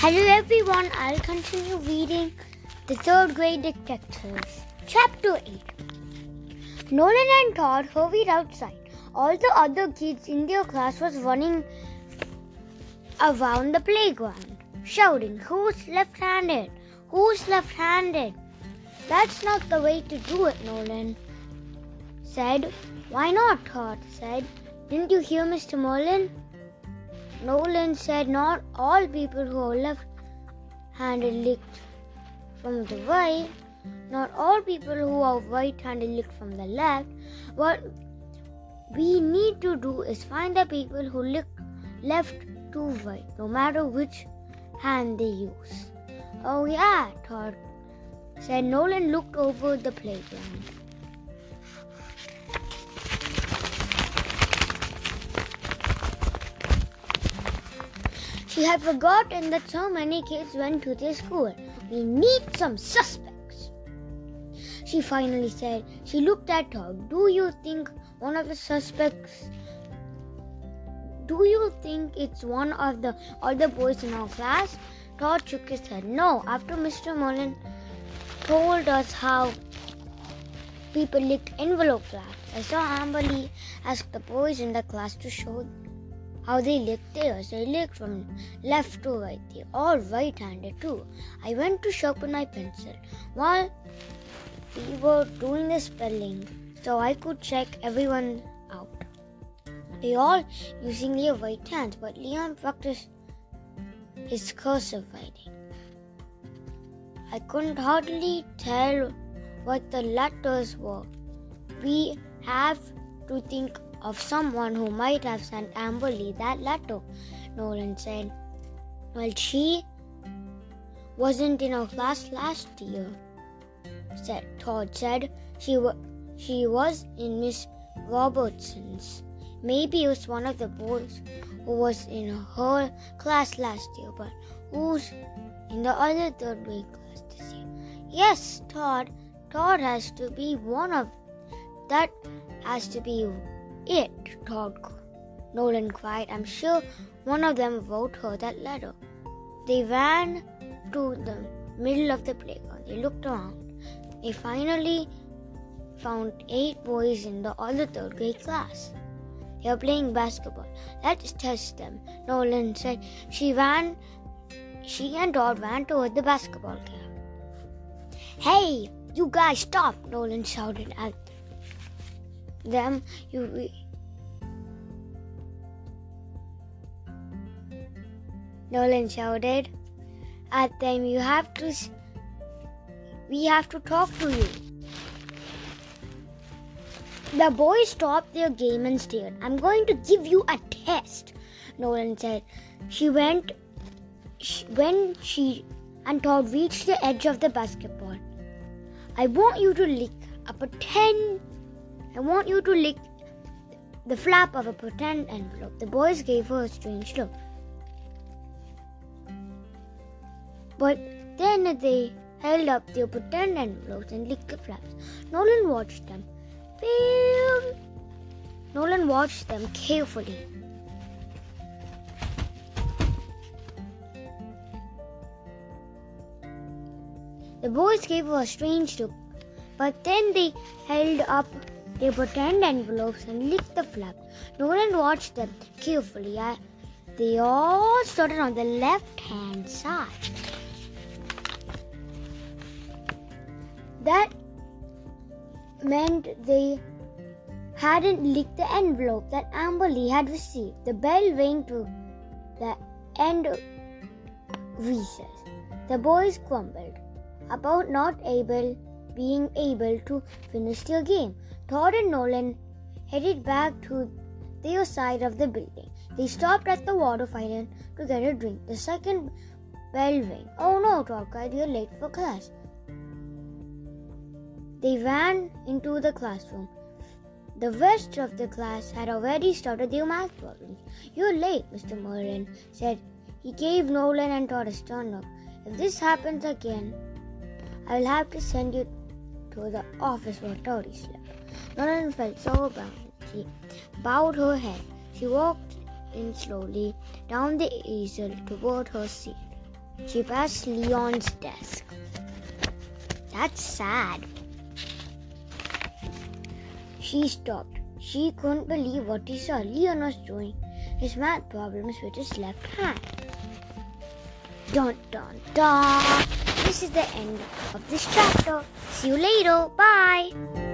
Hello everyone, I'll continue reading the third grade detectives. Chapter 8 Nolan and Todd hurried outside. All the other kids in their class was running around the playground, shouting, Who's left handed? Who's left handed? That's not the way to do it, Nolan said. Why not? Todd said. Didn't you hear Mr. Merlin? Nolan said not all people who are left handed licked from the right, not all people who are right handed licked from the left. What we need to do is find the people who lick left to right, no matter which hand they use. Oh, yeah, Todd said. Nolan looked over the playground. She had forgotten that so many kids went to this school. We need some suspects. She finally said. She looked at her. Do you think one of the suspects? Do you think it's one of the other boys in our class? Todd shook his head. No, after Mr. Merlin told us how people lick envelope flaps. I saw Amberly ask the boys in the class to show how they licked theirs. They licked from left to right. They all right-handed too. I went to sharpen my pencil while we were doing the spelling so I could check everyone out. They all using their right hands, but Leon practiced his cursive writing. I couldn't hardly tell what the letters were. We have to think of someone who might have sent Amberly that letter, Nolan said. Well, she wasn't in our class last year, said Todd said. She, wa- she was in Miss Robertson's. Maybe it was one of the boys who was in her class last year, but who's in the other third grade class this year? Yes, Todd. Todd has to be one of that has to be it, dog. Nolan cried. I'm sure one of them wrote her that letter. They ran to the middle of the playground. They looked around. They finally found eight boys in the other third grade class. They were playing basketball. Let's test them, Nolan said. She ran she and Todd ran toward the basketball game. Hey, you guys stop, Nolan shouted at them. You Nolan shouted at them. You have to. We have to talk to you. The boys stopped their game and stared. I'm going to give you a test, Nolan said. She went. She, when she and Todd reached the edge of the basketball, I want you to lick up a pretend. I want you to lick the flap of a pretend envelope. The boys gave her a strange look. But then they held up their pretend envelopes and licked the flaps. Nolan watched them. Nolan watched them carefully. The boys gave her a strange look, but then they held up their pretend envelopes and licked the flap. Nolan watched them carefully. They all started on the left hand side. That meant they hadn't licked the envelope that Amberly had received. The bell rang to the end of recess. The boys grumbled about not able being able to finish their game. Todd and Nolan headed back to their side of the building. They stopped at the water fountain to get a drink. The second bell rang. Oh no, Todd cried, you're late for class. They ran into the classroom. The rest of the class had already started their math problems. You're late, Mr. Merlin said. He gave Nolan and Todd a stern look. If this happens again, I will have to send you to the office where Todd slept. Nolan felt so bad. She bowed her head. She walked in slowly down the easel toward her seat. She passed Leon's desk. That's sad. She stopped. She couldn't believe what he saw. Leon was doing his math problems with his left hand. Dun dun dun. This is the end of this chapter. See you later. Bye.